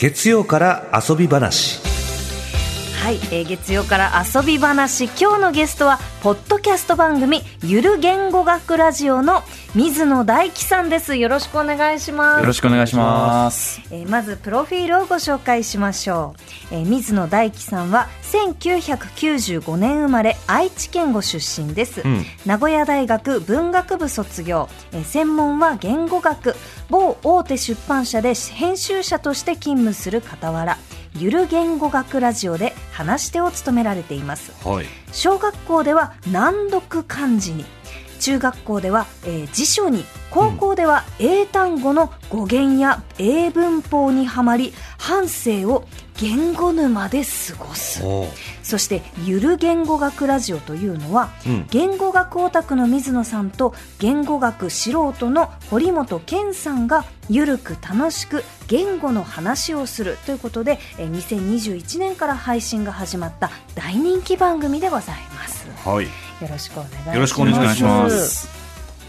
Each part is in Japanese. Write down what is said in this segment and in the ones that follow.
月曜から遊び話。はい、えー月曜から遊び話。今日のゲストはポッドキャスト番組ゆる言語学ラジオの水野大樹さんです。よろしくお願いします。よろしくお願いします。えーまずプロフィールをご紹介しましょう、えー水野大樹さんは1995年生まれ愛知県ご出身です、ん。名古屋大学文学部卒業、えー専門は言語学。某大手出版社で編集者として勤務する傍らゆる言語学ラジオで話し手を務められています。はい小学校では難読漢字に。中学校では、えー辞書に。高校では英単語の語源や英文法にはまり半生を言語沼で過ごす。おそしてゆる言語学ラジオというのは、うん。言語学オタクの水野さんと言語学素人の堀本健さんがゆるく楽しく言語の話をするということでえー2021年から配信が始まった大人気番組でございます。はい。よろしくお願いします。よろしくお願いします。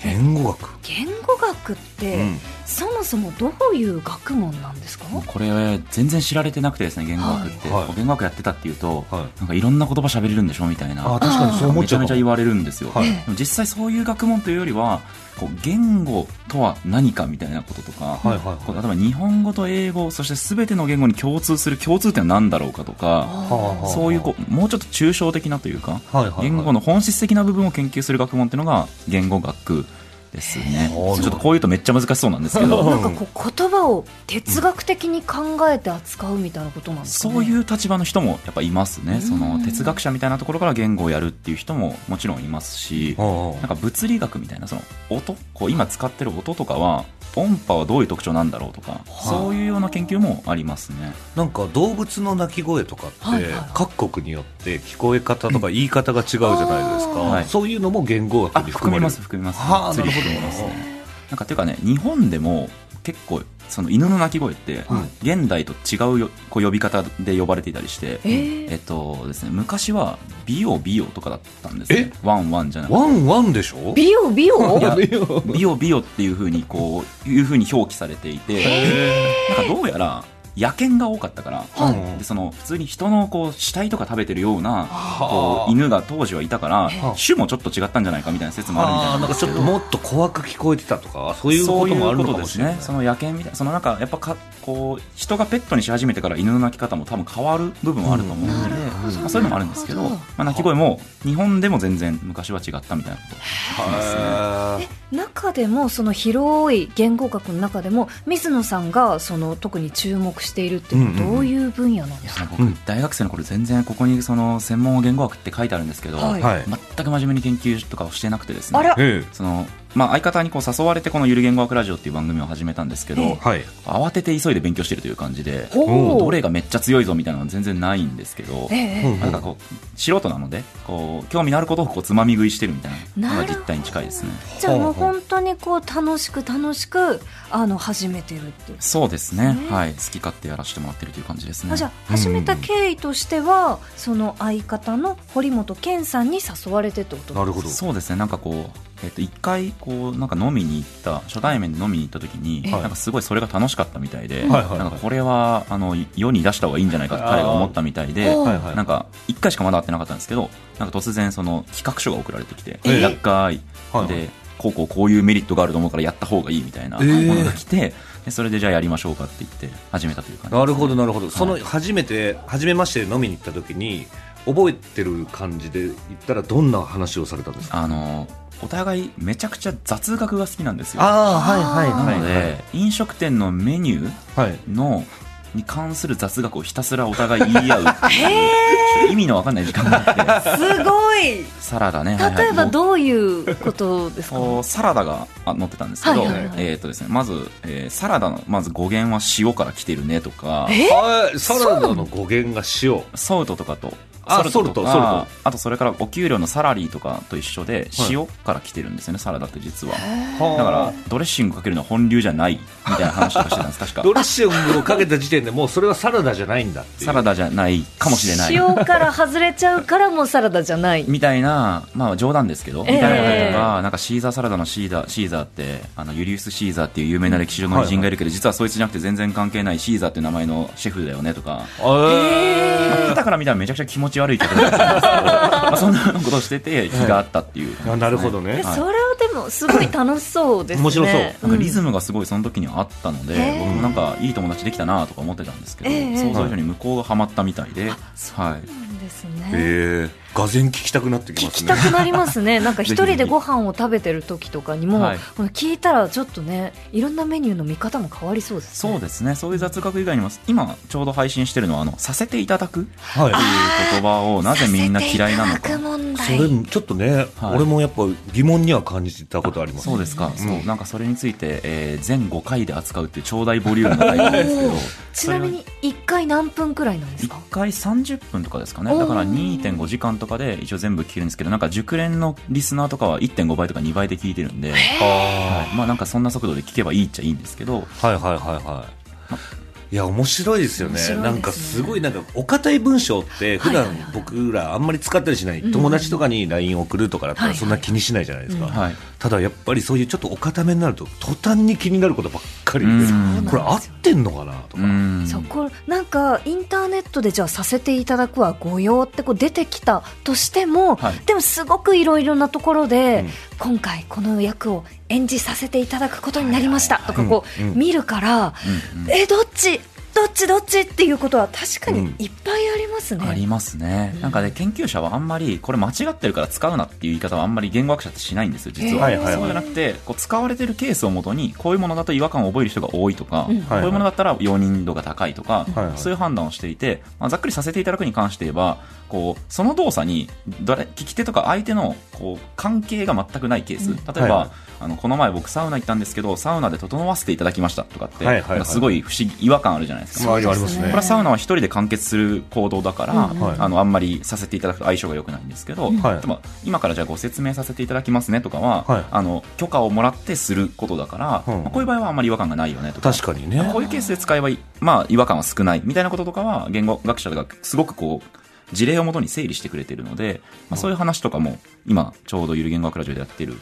言語学。言語学って、うんそもそもどういう学問なんですか？これ全然知られてなくてですね言語学って、はい。はい。言語学やってたっていうと、はい。なんかいろんな言葉喋れるんでしょみたいな。あ確かにそう思っめちゃちゃめちゃ言われるんですよ、はい。でも実際そういう学問というよりはこう言語とは何かみたいなこととか、はいはいはい。例えば日本語と英語そして全ての言語に共通する共通点は何だろうかとかそういうこうもうちょっと抽象的なというか、はいはいはい。言語の本質的な部分を研究する学問っていうのが言語学ですね。ちょっとこういうとめっちゃ難しそうなんですけど。なんかこう言葉を哲学的に考えて扱うみたいなことなんですかね、そういう立場の人もやっぱいますね、そのうん哲学者みたいなところから言語をやるっていう人ももちろんいますし、はなんか物理学みたいなその音。こう今使ってる音とかは音波はどういう特徴なんだろうとか、そういうような研究もありますね。あなんか動物の鳴き声とかって、各国によって聞こえ方とか言い方が違うじゃないですか、はい。そういうのも言語学あに含まれる。含みます含みます。はあなるほど。ね。なんかっていうかね日本でも結構その犬の鳴き声って、うん現代と違うよこう呼び方で呼ばれていたりして、えー。えっとですね昔は美容美容とかだったんですね。ワンワンじゃなくて。ワンワンでしょ？美容美容いや美容美容美容っていうふうにこういうふうに表記されていて、なんかどうやら野犬が多かったから、はい。でその普通に人のこう死体とか食べてるようなはあ。こう犬が当時はいたからあ種もちょっと違ったんじゃないかみたいな説もあるみたいなんかちょっともっと怖く聞こえてたとかそういうこともあるのかもしれない。ね。その野犬みたいなそのなんかやっぱかこう人がペットにし始めてから犬の鳴き方も多分変わる部分はあると思うので、まあ、そういうのもあるんですけど、まあ、鳴き声も日本でも全然昔は違ったみたいなこと聞きますね。は中でもその広い言語学の中でも水野さんがその特に注目しているっていうのはどういう分野なんですか、僕、大学生の頃全然ここにその専門言語学って書いてあるんですけど、はい。はい。全く真面目に研究とかをしてなくてですね。あら。え。そのまあ、相方にこう誘われてこのゆる言語学ラジオっていう番組を始めたんですけど、ええ。はい。慌てて急いで勉強してるという感じでどれがめっちゃ強いぞみたいなのは全然ないんですけど、なんかこう素人なのでこう興味のあることをこうつまみ食いしてるみたいなのが実態に近いですね。じゃあもう本当にこう楽しく楽しくあの始めてるっていう。そうですね。ね。はい。好き勝手やらせてもらってるという感じですね。あじゃあ始めた経緯としては、その相方の堀本健さんに誘われてってことなるほどそうですね。なんかこうえっと一回こうなんか飲みに行った初対面で飲みに行った時に、えなんかすごいそれが楽しかったみたいで、なんかこれはあの世に出した方がいいんじゃないかって彼が思ったみたいで、なんか一回しかまだ会ってなかったんですけどなんか突然その企画書が送られてきてええ「厄介」はいでこうこうこういうメリットがあると思うからやった方がいいみたいなもえ。えのが来て、でそれでじゃあやりましょうかって言って始めたという感じなるほどなるほど。そのはい初めて初めましてで飲みに行った時に覚えてる感じで言ったらどんな話をされたんですか？あのお互いめちゃくちゃ雑学が好きなんですよ。ああはいはいなので、飲食店のメニューはい。のに関する雑学をひたすらお互い言い合う 意味のわかんない時間が。あってすごい。サラダね。例えばどういうことですか、こうサラダがあ載ってたんですけど、はいはいはい。えーとですね、まず、えーサラダのまず語源は塩から来てるねとか。えはい。サラダの語源が塩。ソウトとかとあソルトソルト。あとそれからお給料のサラリーとかと一緒で塩から来てるんですよね、サラダって実は。だからドレッシングかけるのは本流じゃないみたいな話とかしてたんです確か。ドレッシングをかけた時点でもうそれはサラダじゃないんだサラダじゃないかもしれない。塩から外れちゃうからもうサラダじゃない。みたいな、まあ冗談ですけど、ええ。みたいなこととか、なんかシーザーサラダのシーザーシーザーって、あのユリウス・シーザーっていう有名な歴史上の偉人がいるけど、実はそいつじゃなくて全然関係ないシーザーっていう名前のシェフだよねとか、えだから見たらめちゃくちゃ気持ち悪い方だったんですけど、まあそんなことをしてて、気があったっていう、あなるほどね。えそれはでもすごい楽しそうですね。面白そう。なんかリズムがすごいその時にあったので、へえ僕もなんかいい友達できたなとか思ってたんですけど、ええ。想像以上に向こうがハマったみたいで、はい。なんですね。えー、がぜん聞きたくなってき聞ますね。きたくなりますね、なんか一人でご飯を食べてる時とかにも、はい。聞いたらちょっとね、いろんなメニューの見方も変わりそうですね。そうですね、そういう雑学以外にも、今ちょうど配信してるのは、あの、させていただくはい。という言葉をなぜみんな嫌いなのか。それちょっとね、はい。俺もやっぱ疑問には感じてたことあります。そうですか、ん。そう。なんかそれについて、えー全5回で扱うっていう超大ボリュームのタイトルですけど。ちなみに1回何分くらいなんです1か回30分とかですかね。だから2.5時間とかで一応全部聞けるんですけどなんか熟練のリスナーとかは1.5倍とか2倍で聞いてるんで、あはい。まあなんかそんな速度で聞けばいいっちゃいいんですけど。ーはいはいはい。はい。いや面白いですよね。ね。なんかすごいなんかお堅い文章って普段はいはい。はい僕らあんまり使ったりしない、うん。友達とかに LINE 送るとかだったはいはい。らそんな気にしないじゃないですか、うん。はい。ただやっぱりそういうちょっとお堅めになると途端に気になることばっかり。でうん。これ合ってんのかなとか、うん。そこなんかインターネットでじゃあさせていただくは御用ってこう出てきたとしても、はい。でもすごくいろいろなところで、うん。今回この役を演じさせていただくことになりましたとかこう、見るから、うんうん。えどっち？どっちどっちっていうことは確かにいっぱいありますね。ありますね、なんかね研究者はあんまりこれ間違ってるから使うなっていう言い方はあんまり言語学者ってしないんですよ実は、はいはいはい。そうじゃなくてこう使われてるケースをもとにこういうものだと違和感を覚える人が多いとか、うん。こういうものだったら容認度が高いとか、はいはい。そういう判断をしていて、まあ、ざっくりさせていただくに関して言えばこうその動作にどれ聞き手とか相手のこう関係が全くないケース、例えば、はいはい。あのこの前僕サウナ行ったんですけどサウナで整わせていただきましたとかって、はいはいはい。なんかすごい不思議違和感あるじゃないですか、まあありますね。これはサウナは一人で完結する行動だから、うんはい。あのあんまりさせていただくと相性が良くないんですけど、うん。はい。でも今からじゃあご説明させていただきますねとかは、はい。あの許可をもらってすることだから、うん。まあこういう場合はあんまり違和感がないよねとか。確かにね。こういうケースで使えばいい、まあ、違和感は少ないみたいなこととかは言語学者がすごくこう事例をもとに整理してくれているので、まあ、そういう話とかも今ちょうどゆる言語学ラジオでやってるので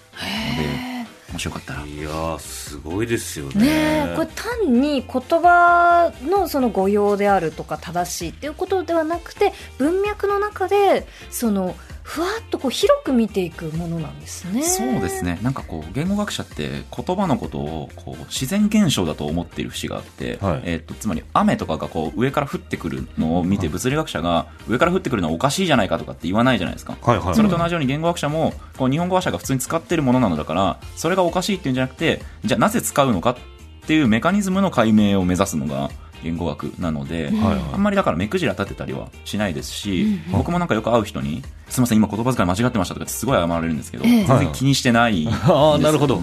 もしよかったらいやーすごいですよね。ねえこれ単に言葉のその語用であるとか正しいっていうことではなくて文脈の中でそのふわっとこう広く見ていくものなんですね。そうですねなんかこう言語学者って言葉のことをこう自然現象だと思っている節があって、はいえー、とつまり雨とかがこう上から降ってくるのを見て物理学者が上から降ってくるのはおかしいじゃないかとかって言わないじゃないですか。はいはいそれと同じように言語学者もこう日本語話者が普通に使ってるものなのだからそれがおかしいっていうんじゃなくてじゃあなぜ使うのかっていうメカニズムの解明を目指すのが言語学なので、うんはいはい。あんまりだから目くじら立てたりはしないですし、うん僕もなんかよく会う人にすみません今言葉遣い間違ってましたとかってすごい謝られるんですけど、ええ。全然気にしてないね、ああなるほど。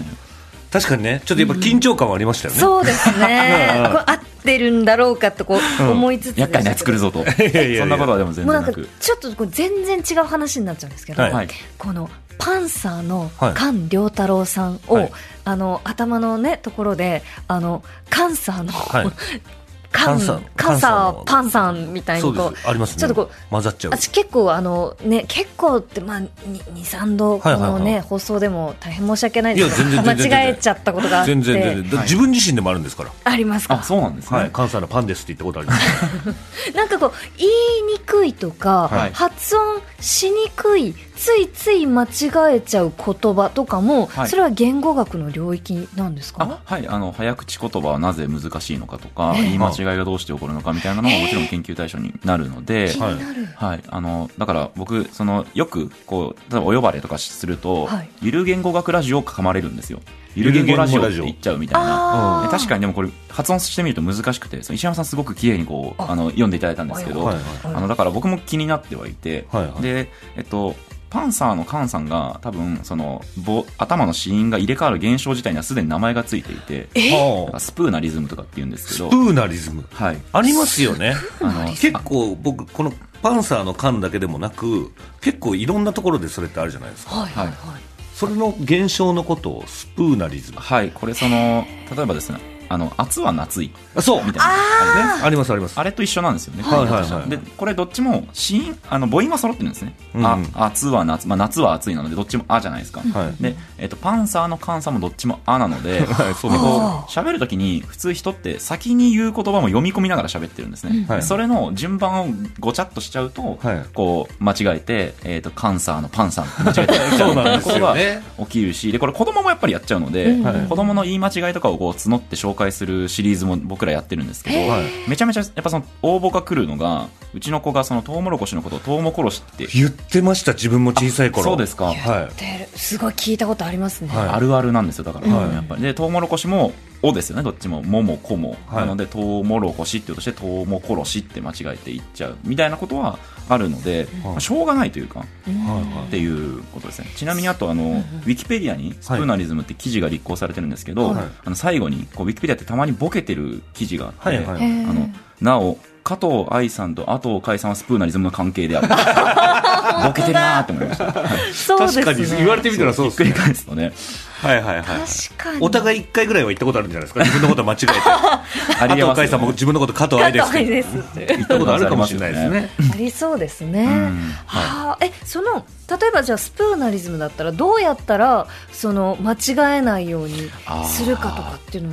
確かにね。ちょっとやっぱ緊張感はありましたよね、そうですね。うん。これ合ってるんだろうかとこう思いつつ厄介なやつ来るぞと。そんなことはでも全もうなんか然なくちょっとこう全然違う話になっちゃうんですけど、はい。はいこのパンサーのはい。菅良太郎さんを、はい。あの頭のねところであのカンサーの、はいカンカンサーカンサーカンサーのパンさんみたいにそこうありますね。ちょっとこう混ざっちゃう。私結構あのね結構ってまあ23度こはいはいはい。のね放送でも大変申し訳ないです。けどいや全然全然全然。間違えちゃったことがあって。全然全然。だ自分自身でもあるんですから、ありますか？あそうなんですね、はい。関西のパンですって言ったことあります。なんかこう言いにくいとか、はい。発音しにくいついつい間違えちゃう言葉とかも、はい。それは言語学の領域なんですか？あはい。あの早口言葉はなぜ難しいのかとか、ええ。言い間違いがどうして起こるのかみたいなのももちろん研究対象になるので、はい、あのだから僕そのよくこう例えばお呼ばれとかすると、はい。ゆる言語学ラジオをかまれるんですよゆる言語ラジオって言っちゃうみたいな。確かにでもこれ発音してみると難しくてその石山さんすごく綺麗にこうあ。あの読んでいただいたんですけど、はいはいあのだから僕も気になってはいて、はいはい。でえっとパンサーのカンさんが多分そのぼ頭の子音が入れ替わる現象自体にはすでに名前がついていてえはあスプーナリズムとかって言うんですけど。スプーナリズム。はい。ありますよね。あの 結構僕このパンサーの缶だけでもなく結構いろんなところでそれってあるじゃないですか。はい。はい。はい。それの現象のことをスプーナリズム。はいこれその例えばですねあの暑は夏い。あそう。みたいなあれね。ありますあります。あれと一緒なんですよね。はいはいはい。で、これどっちも、子音、あの、母音は揃ってるんですね。うんあ、暑は夏、まあ夏は暑いなので、どっちもあじゃないですか。はい。で、えっ、と、パンサーのカンサーもどっちもあなので、はいそうでなんこう喋るときに、普通人って先に言う言葉も読み込みながら喋ってるんですね。はい。それの順番をごちゃっとしちゃうと、はい。こう、間違えて、えっ、と、カンサーのパンサーって間違えてそううなんで起きるし、で、これ子供もやっぱりやっちゃうので、子供の言い間違いとかをこう募って紹介するシリーズも僕らやってるんですけど、はい。めちゃめちゃやっぱその応募が来るのがうちの子がそのトウモロコシのことをトウモコロシって言ってました自分も小さい頃。そうですか、はい。ですごい聞いたことありますね。はい。あるあるなんですよだから、はい。やっぱり。でトウモロコシも「お」ですよね。どっちも「も」も「こ」も、はい。なのでトウモロコシって言うとしてトウモコロシって間違えて言っちゃうみたいなことはあるので、まあしょうがないというかうんはいはい。っていうことですね。ちなみにあとあの、ウィキペディアにスプーナリズムって記事が立候補されてるんですけど、はい。あの最後にこうウィキペディアってたまにボケてる記事があって、あのなお加藤愛さんと阿藤海さんはスプーナリズムの関係である ボケてるなーって思いました、はいそうですね。確かに言われてみたらそうひっくり返すとね。はいはいはい確かに。お互い一回ぐらいは言ったことあるんじゃないですか？自分のこと間違えて。ありえます海さんも自分のこと加藤愛です加藤愛ですって言ったことあるかもしれないですね。ありそうですね。ん。はあ、え、その例えばじゃあスプーナリズムだったらどうやったらその間違えないようにするかとかっていう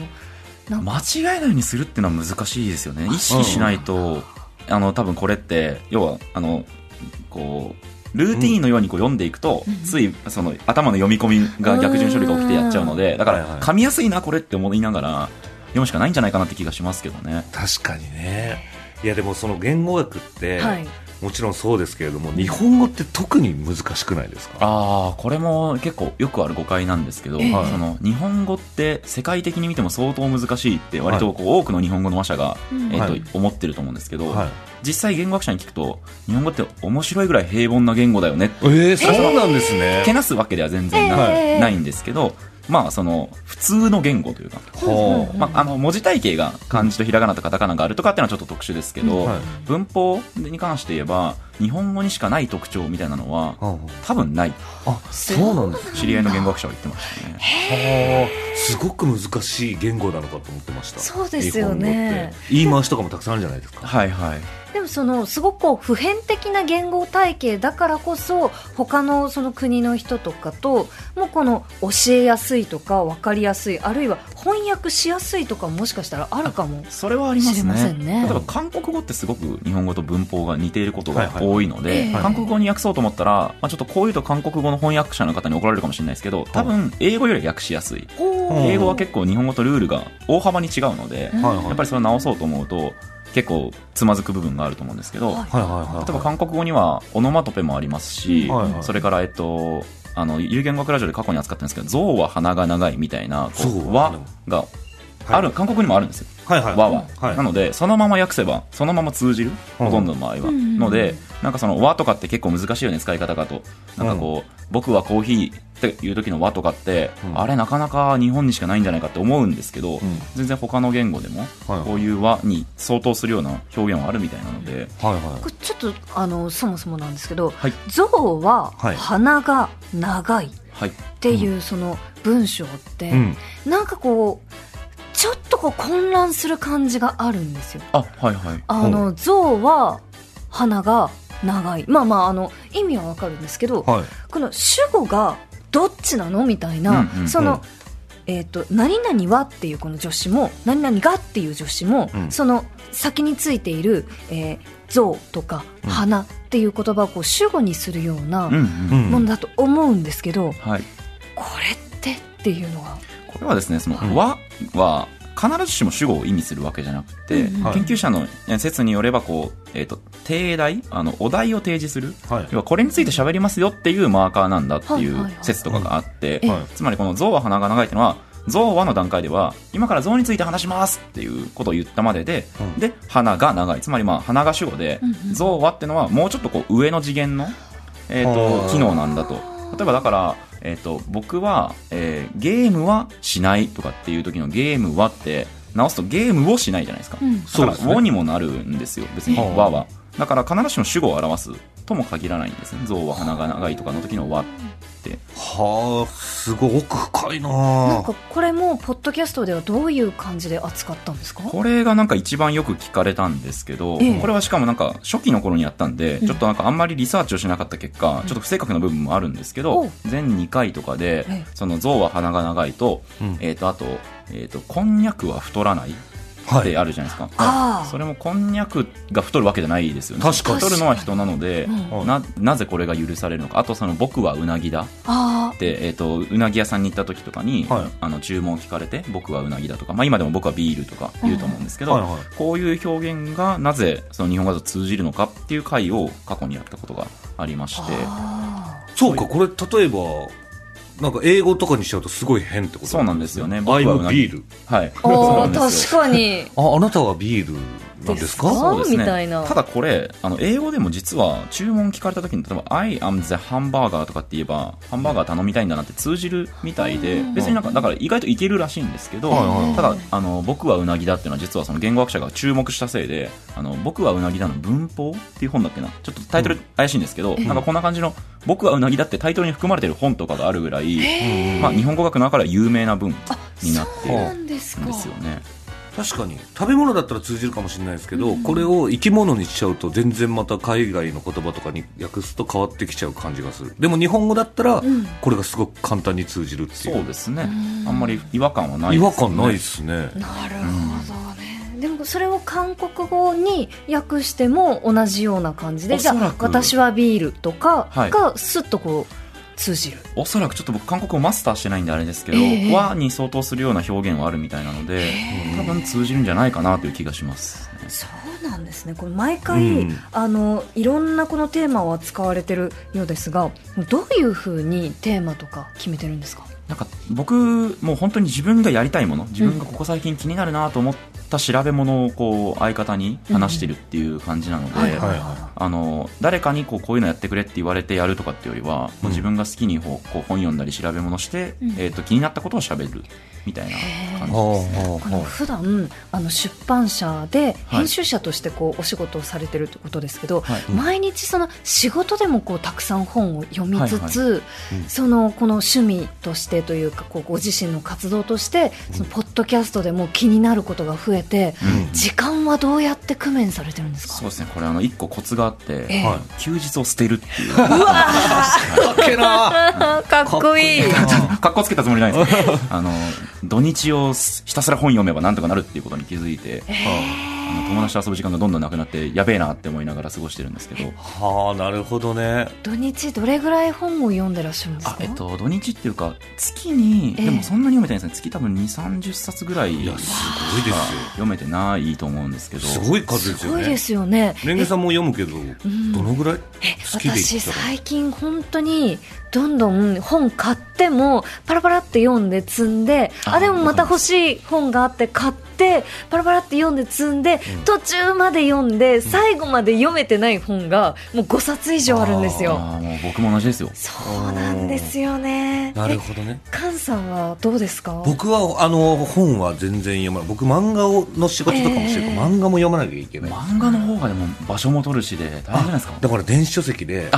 のも間違えないようにするっていうのは難しいですよね。意識しないと、あの多分これって要はあのこうルーティーンのようにこう読んでいくと、ついその頭の読み込みが逆順処理が起きてやっちゃうのでだから噛みやすいなこれって思いながら読むしかないんじゃないかなって気がしますけどね。確かにね。いやでもその言語学って、はいもちろんそうですけれども日本語って特に難しくないですか？ああこれも結構よくある誤解なんですけど、ええ。その日本語って世界的に見ても相当難しいって割とこう多くの日本語の話者が、うん。えーとはい。思ってると思うんですけど、はい。実際言語学者に聞くと日本語って面白いぐらい平凡な言語だよねってえー、そうなんですね。けなすわけでは全然な,、ええ。ないんですけどまあその普通の言語というか、はまあ、あの文字体系が漢字とひらがなとカタカナがあるとかっていうのはちょっと特殊ですけど、文法に関して言えば日本語にしかない特徴みたいなのはあ多分ない。あそうなんです知り合いの言語学者は言ってましたね。はあすごく難しい言語なのかと思ってました。そうですよね。言い回しとかもたくさんあるじゃないですか。はいはい。でもそのすごく普遍的な言語体系だからこそ他のその国の人とかともうこの教えやすいとか分かりやすいあるいは翻訳しやすいとかももしかしたらあるかもそれはあります知りませんね。例えば韓国語ってすごく日本語と文法が似ていることがはいはい多いので、ええ。韓国語に訳そうと思ったら、まあ、ちょっとこういうと韓国語の翻訳者の方に怒られるかもしれないですけど多分英語より訳しやすい。英語は結構日本語とルールが大幅に違うので、うん。はいはい。やっぱりそれを直そうと思うと結構つまずく部分があると思うんですけど、はいはいはいはい。例えば韓国語にはオノマトペもありますし、はいはいそれからえっとあの有言語学ラジオで過去に扱ったんですけど象は鼻が長いみたいなこ象う和がある、韓国にもあるんですよ。はいはい。和は、はい。なのでそのまま訳せばそのまま通じるうん。ほとんどの場合は、ん。のでなんかその和とかって結構難しいよね使い方がと。なんかこう、僕はコーヒーっていう時の和とかって、うん。あれなかなか日本にしかないんじゃないかって思うんですけど、ん。全然他の言語でもはいこういう和に相当するような表現はあるみたいなので、はいはい。これちょっとあのそもそもなんですけどはい。象ははい。鼻が長いっはい。ていうその文章って、うん。なんかこうちょっとこう混乱する感じがあるんですよ。あはいはい。あの象は鼻が長い。まあまああの意味はわかるんですけど、はい。この主語がどっちなの？みたいな、うんうんその、うんえっ、と、何々はっていうこの助詞も、何々がっていう助詞も、うん。その先についている、えー、象とかうん。花っていう言葉をこう主語にするようなうんうんうん。ものだと思うんですけど、はい。これってっていうのは、これはですねそのうん和は必ずしも主語を意味するわけじゃなくて、うんはい。研究者のえ説によればこう、えー、と定題あのお題を提示する。はい。要はこれについて喋りますよっていうマーカーなんだっていう説とかがあって、つまりこの象は鼻が長いっていうのは象はの段階では今から象について話しますっていうことを言ったまでで、うん。で鼻が長い。つまりまあ鼻が主語で、うんうん。象はっていうのはもうちょっとこう上の次元の、えー、はあ。と機能なんだと。例えばだから、えー、と僕は、えーゲームはしないとかっていう時のゲームはって直すとゲームをしないじゃないですか、うん。だから、そうですにもなるんですよ。別にはは。だから必ずしも主語を表すとも限らないんですね。象は鼻が長いとかの時の和。って。はあすごい奥深いななんかこれもポッドキャストではどういう感じで扱ったんですか？これがなんか一番よく聞かれたんですけど、ええ。これはしかもなんか初期の頃にやったんで、うん。ちょっとなんかあんまりリサーチをしなかった結果、ちょっと不正確な部分もあるんですけど、お全2回とかでええ、その象は鼻が長いと、うん。えっ、と、あと、えっ、と、こんにゃくは太らないってあるじゃないですか。あそれもこんにゃくが太るわけじゃないですよね。確かに。太るのは人なので、うんな、なぜこれが許されるのか。あとその僕はうなぎだ。ああで、えっ、と、うなぎ屋さんに行った時とかに、はい。あの、注文聞かれて、僕はうなぎだとか、まあ今でも僕はビールとか言うと思うんですけど、はいはい。こういう表現がなぜその日本語だと通じるのかっていう回を過去にやったことがありまして、あそうかこれ例えばなんか英語とかにしちゃうとすごい変ってこと？そうなんですよね。I'm 僕はう a なぎビール。はい。ーそうあーなんですよ。確かに。ああなたはビールなんですか？そうですね。みたいな。ただこれあの英語でも実は注文聞かれた時に例えば「I am the hamburger」とかって言えばハンバーガー頼みたいんだなって通じるみたいでうん。別になんかだから意外といけるらしいんですけど、ただあの僕はうなぎだっていうのは実はその言語学者が注目したせいであの僕はうなぎだの文法っていう本だっけな？ちょっとタイトル怪しいんですけど、なんかこんな感じの僕はうなぎだってタイトルに含まれてる本とかがあるぐらい、まあ、日本語学の中では有名な文になっているんですよね。確かに。食べ物だったら通じるかもしれないですけど、これを生き物にしちゃうと全然また海外の言葉とかに訳すと変わってきちゃう感じがする。でも日本語だったらん。これがすごく簡単に通じるっていう。そうですね。あんまり違和感はない違です、ね、和感ないですね。なるほどね、でもそれを韓国語に訳しても同じような感じでじゃあ私はビールとかはい。がスッとこう通じる、おそらくちょっと僕韓国語マスターしてないんであれですけど、ええ。和に相当するような表現はあるみたいなので、多分通じるんじゃないかなという気がします、ね。そうなんですね。これ毎回、うん。あのいろんなこのテーマを扱われてるようですがどういうふうにテーマとか決めてるんですか？なんか僕、もう本当に自分がやりたいもの、自分がここ最近気になるなと思った調べ物をこう相方に話してるっていう感じなので、あの誰かにこうこういうのやってくれって言われてやるとかっていうよりは、もう自分が好きにこう本読んだり調べ物して、うん。えー、と気になったことを喋るみたいな感じはあですね。はああの普段あの出版社ではい。編集者としてこうお仕事をされてるってことですけど、はい。毎日その仕事でもこうたくさん本を読みつつ、うん。そのこの趣味としてというかこうご自身の活動としてそのポッドキャストでも気になることが増えて、うん。時間はどうやって工面されてるんですか？そうですね。これあの一個コツがあって、ええ。はい。休日を捨てるっていう。かっけえな かっこいい。かっこつけたつもりないんですけどあの土日をひたすら本読めばなんとかなるっていうことに気づいて、あの友達と遊ぶ時間がどんどんなくなってやべえなって思いながら過ごしてるんですけど。はあなるほどね。土日どれぐらい本を読んでらっしゃるんですか？あえっと土日っていうか月に、ええ。でもそんなに読めてないですね。月多分2 3 0冊ぐらいいやすごいですよ読めてないと思うんですけど。すごい数ですよね。すごいですよね。レンゲさんも読むけどどのぐらい？え好きで言私ったら。最近本当にどんどん本買ってもパラパラって読んで積んでああでもまた欲しい本があって買ってパラパラって読んで積んで、途中まで読んで最後まで読めてない本がもう5冊以上あるんですよ。もう僕も同じですよ。そうなんですよね。なるほどね。え菅さんはどうですか？僕はあの本は全然読まない。僕漫画をの仕事とかもしてる。から、ええ漫画も読まなきゃいけない。漫画の方がでも場所も取るしで大変じゃないですか？だから電子書籍で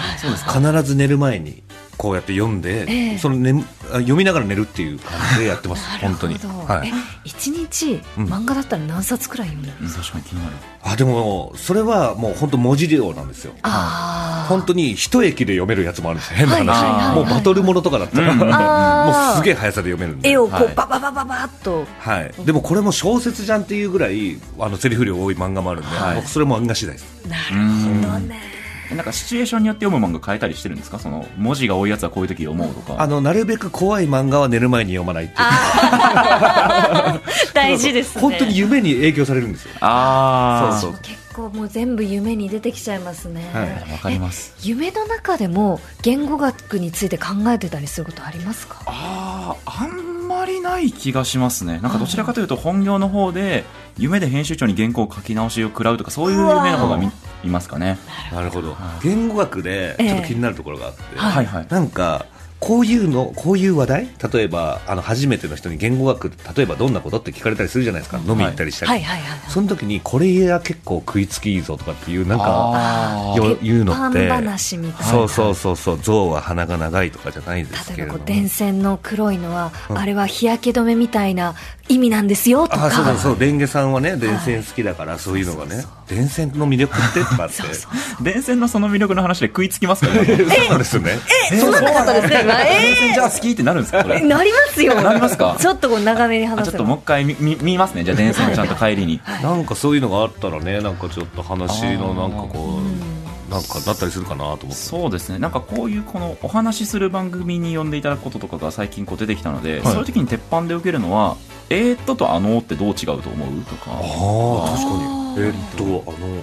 必ず寝る前にこうやって読んで、ええ。その寝あ読みながら寝るっていう感じでやってます。本当に、はい。え、一日うん。漫画だったら何冊くらい読んでるんうん。ですか、確かに気になる。あでもそれはもう本当文字量なんですよ。ああ本当に一駅で読めるやつもあるんですよ。変な話、もうバトルものとかだったら、もうすげえ速さで読めるんで。絵をこうはい。バババババッと。はい、でもこれも小説じゃんっていうぐらいあのセリフ量多い漫画もあるんで、はい。僕それも漫画次第です。なるうんほどね。えなんかシチュエーションによって読む漫画変えたりしてるんですか？その文字が多いやつはこういう時読もうとか。あのなるべく怖い漫画は寝る前に読まないっていう。大事ですね。本当に夢に影響されるんですよ。ああそうそう。結構もう全部夢に出てきちゃいますね、はい。わかります。夢の中でも言語学について考えてたりすることありますか？あああんまりない気がしますね。なんかどちらかというと本業の方で夢で編集長に原稿を書き直しを食らうとかそういう夢の方が見見ますかね。なるほど。はい。言語学でちょっと気になるところがあって、はいはい。なんかこういうのこういう話題？例えばあの初めての人に言語学例えばどんなこと？って聞かれたりするじゃないですか。飲み行ったりしたり、はいはいはいはい。その時にこれは結構食いつきいいぞとかっていうなんか言うのって。話みたいな。そうそうそうそう。象は鼻が長いとかじゃないです例えばこう電線の黒いのは、うん。あれは日焼け止めみたいな意味なんですよとか。あそうだそうレンゲさんはね電線好きだからそういうのがね電線の魅力ってとかって。そうそう電線のその魅力の話で食いつきますか？らねそうなんですよね。えそんななかったですね電線じゃあ好きってなるんですか？これ。ーなりますよ。なりますか？ちょっとこう長めにあ話せば。ちょっともう一回見見見ますね。じゃあ電線をちゃんと帰りに。なんかそういうのがあったらねなんかちょっと話のなんかこうなんかなったりするかなと思って。そうですね。なんかこういうこのお話しする番組に呼んでいただくこととかが最近こう出てきたので、はい。そういう時に鉄板で受けるのは「えーっと」と「あの」ってどう違うと思う？とかああ確かに。えーっとあの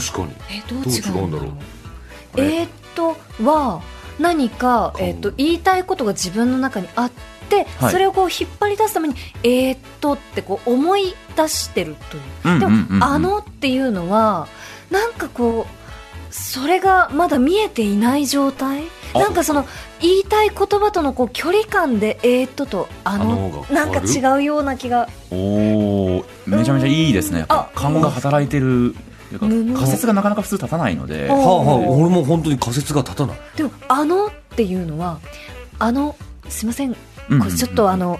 確かに。えどうどう違うんだろう？違うんだろうえーっとは何か、えーっと言いたいことが自分の中にあって、はい。それをこう引っ張り出すためにえーっとってこう思い出してるという。うんでも、うんうん。うんあのっていうのはなんかこうそれがまだ見えていない状態？あ。なんかその言いたい言葉とのこう距離感でえーっととああのなんか違うような気が。おおめちゃめちゃいいですね。やっぱあ勘が働いてる仮説がなかなか普通立たないので。あはあはあ俺も本当に仮説が立たない。でもあのっていうのはあのすいません。うんこれちょっとあの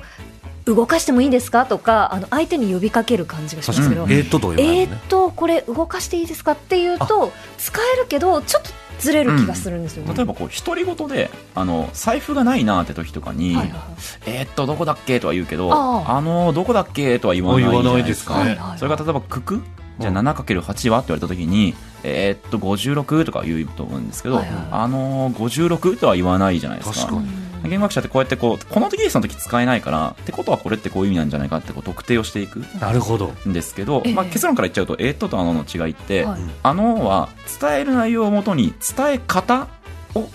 動かしてもいいですか？とかあの相手に呼びかける感じがします。けど、うんえーっととは言わないえーっとこれ動かしていいですか？っていうと使えるけどちょっとずれる気がするんですよね、例えばこう独り言であの財布がないなって時とかに、はいはいはい。えーっとどこだっけ？とは言うけどあのどこだっけ？とは言わないじゃないですか。それが例えば九九？じゃあうん 7×8 は？って言われた時にえーっと56とか言うと思うんですけど、はいはいあの56とは言わないじゃないですか。確かに言語学者ってこうやってこうこの時その時使えないからってことはこれってこういう意味なんじゃないかってこう特定をしていく。なるほど。んですけど、ええ。まあ、結論から言っちゃうと「えーっと」と「あの」の違いって「はい。あの」は伝える内容をもとに伝え方を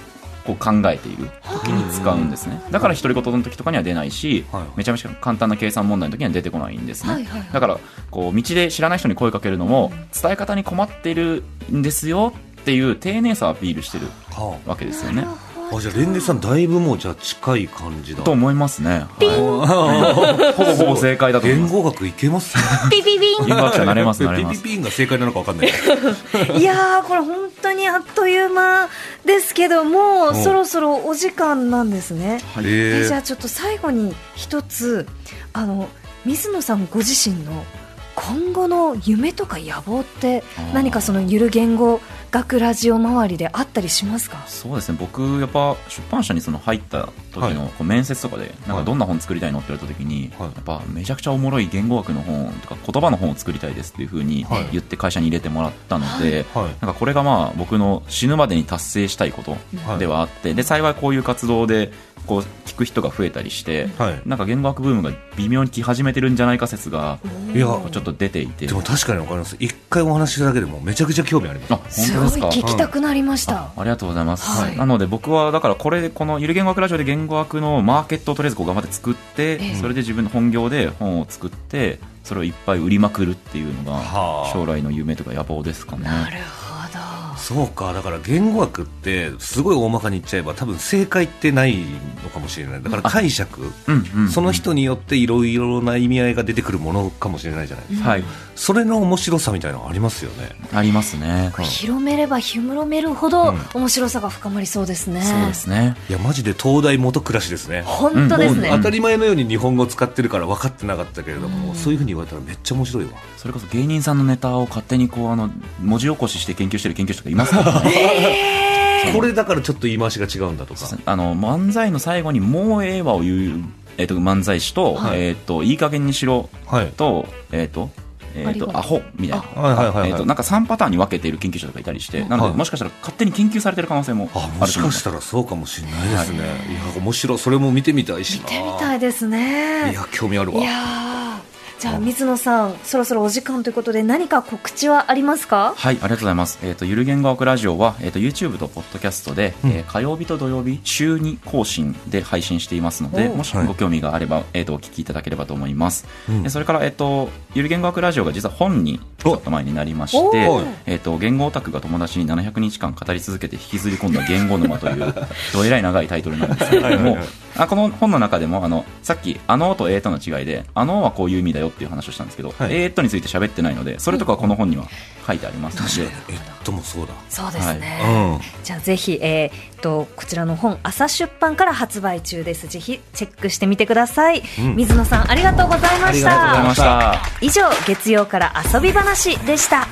こう考えている時に使うんですね。だから独り言の時とかには出ないしはい。めちゃめちゃ簡単な計算問題の時には出てこないんですね、はいはいはい。だからこう道で知らない人に声かけるのも伝え方に困ってるんですよっていう丁寧さをアピールしてるはわけですよね。ああじゃあレンゲさんだいぶもうじゃあ近い感じだ。と思いますね、はい。ほぼほぼ正解だと思います。言語学いけます？ピピピン。言語学者なれますなれます。ピピピンが正解なのか分かんない。いやーこれ本当にあっという間ですけどもそろそろお時間なんですね、ええじゃあちょっと最後に一つあの水野さんご自身の今後の夢とか野望って何かそのゆる言語学ラジオ周りであったりしますか？そうですね。僕やっぱ出版社にその入った時のこう面接とかでなんかどんな本作りたいのって言われた時にはい。やっぱめちゃくちゃおもろい言語学の本とか言葉の本を作りたいですっていうふうにはい。言って会社に入れてもらったのではい。なんかこれがまあ僕の死ぬまでに達成したいことはいではあってで幸いこういう活動でこう聞く人が増えたりしてはい。なんか言語学ブームが微妙に来始めてるんじゃないか説がいや。ちょっと出ていて。でも確かに分かります。一回お話ししただけでもめちゃくちゃ興味あります。あ本すごい当ですか？聞きたくなりました、ありがとうございます、はい。なので僕はだからこれこのゆる言語学ラジオで言語学のマーケットをとりあえずこう頑張って作って、ええ。それで自分の本業で本を作ってそれをいっぱい売りまくるっていうのがはあ。将来の夢とか野望ですかね。なるほどそうかだから言語学ってすごい大まかに言っちゃえば多分正解ってないのかもしれない。だから解釈。うんうんうん。その人によっていろいろな意味合いが出てくるものかもしれないじゃないですか。はいそれの面白さみたいなのありますよね。ありますね、これ広めれば広めるほどうん。面白さが深まりそうですね、そうですね。いやマジで東大元暮らしですね。本当ですね、当たり前のように日本語を使ってるから分かってなかったけれども、うん。そういうふうに言われたらめっちゃ面白いわ。それこそ芸人さんのネタを勝手にこうあの文字起こしして研究してる研究者とかいますからね。これだからちょっと言い回しが違うんだとか。あの漫才の最後に「もうええわ」を言う、えっと漫才師と,、はい。えっといい加減にしろはい。と,、えっとえっありがとアホみたいな、はいはいはいはい。えっとなんか3パターンに分けている研究者とかいたりしてなので、はいもしかしたら勝手に研究されてる可能性もああるもしかしたらそうかもしれないですね、い、や面白い。それも見てみたいしな。見てみたいですね。いや興味あるわ。いやーじゃあ水野さんそろそろお時間ということで何か告知はありますか？はい、ありがとうございます。えっ、と、ゆる言語学ラジオは、えっ、と、YouTube とポッドキャストで、えー火曜日と土曜日、週2更新で配信していますので、おもしはい。ご興味があれば、えっ、と、お聞きいただければと思います。うん。でそれから、えっ、と、ゆる言語学ラジオが実は本にちょっと前になりましてえっ、と、言語オタクが友達に700日間語り続けて引きずり込んだ言語沼という、どえらい長いタイトルなんですけれどもはいはいはい、あこの本の中でも、あの、さっき、あのとえーとの違いで、あのはこういう意味だよっていう話をしたんですけど、はい。えーとについて喋ってないので、それとかはこの本には書いてありますので、えっともそうだ。そうですね、うん。じゃあぜひ、えー、とこちらの本朝出版から発売中です。ぜひチェックしてみてください、うん。水野さんありがとうございましありがとうございたまました。以上月曜から遊び話でした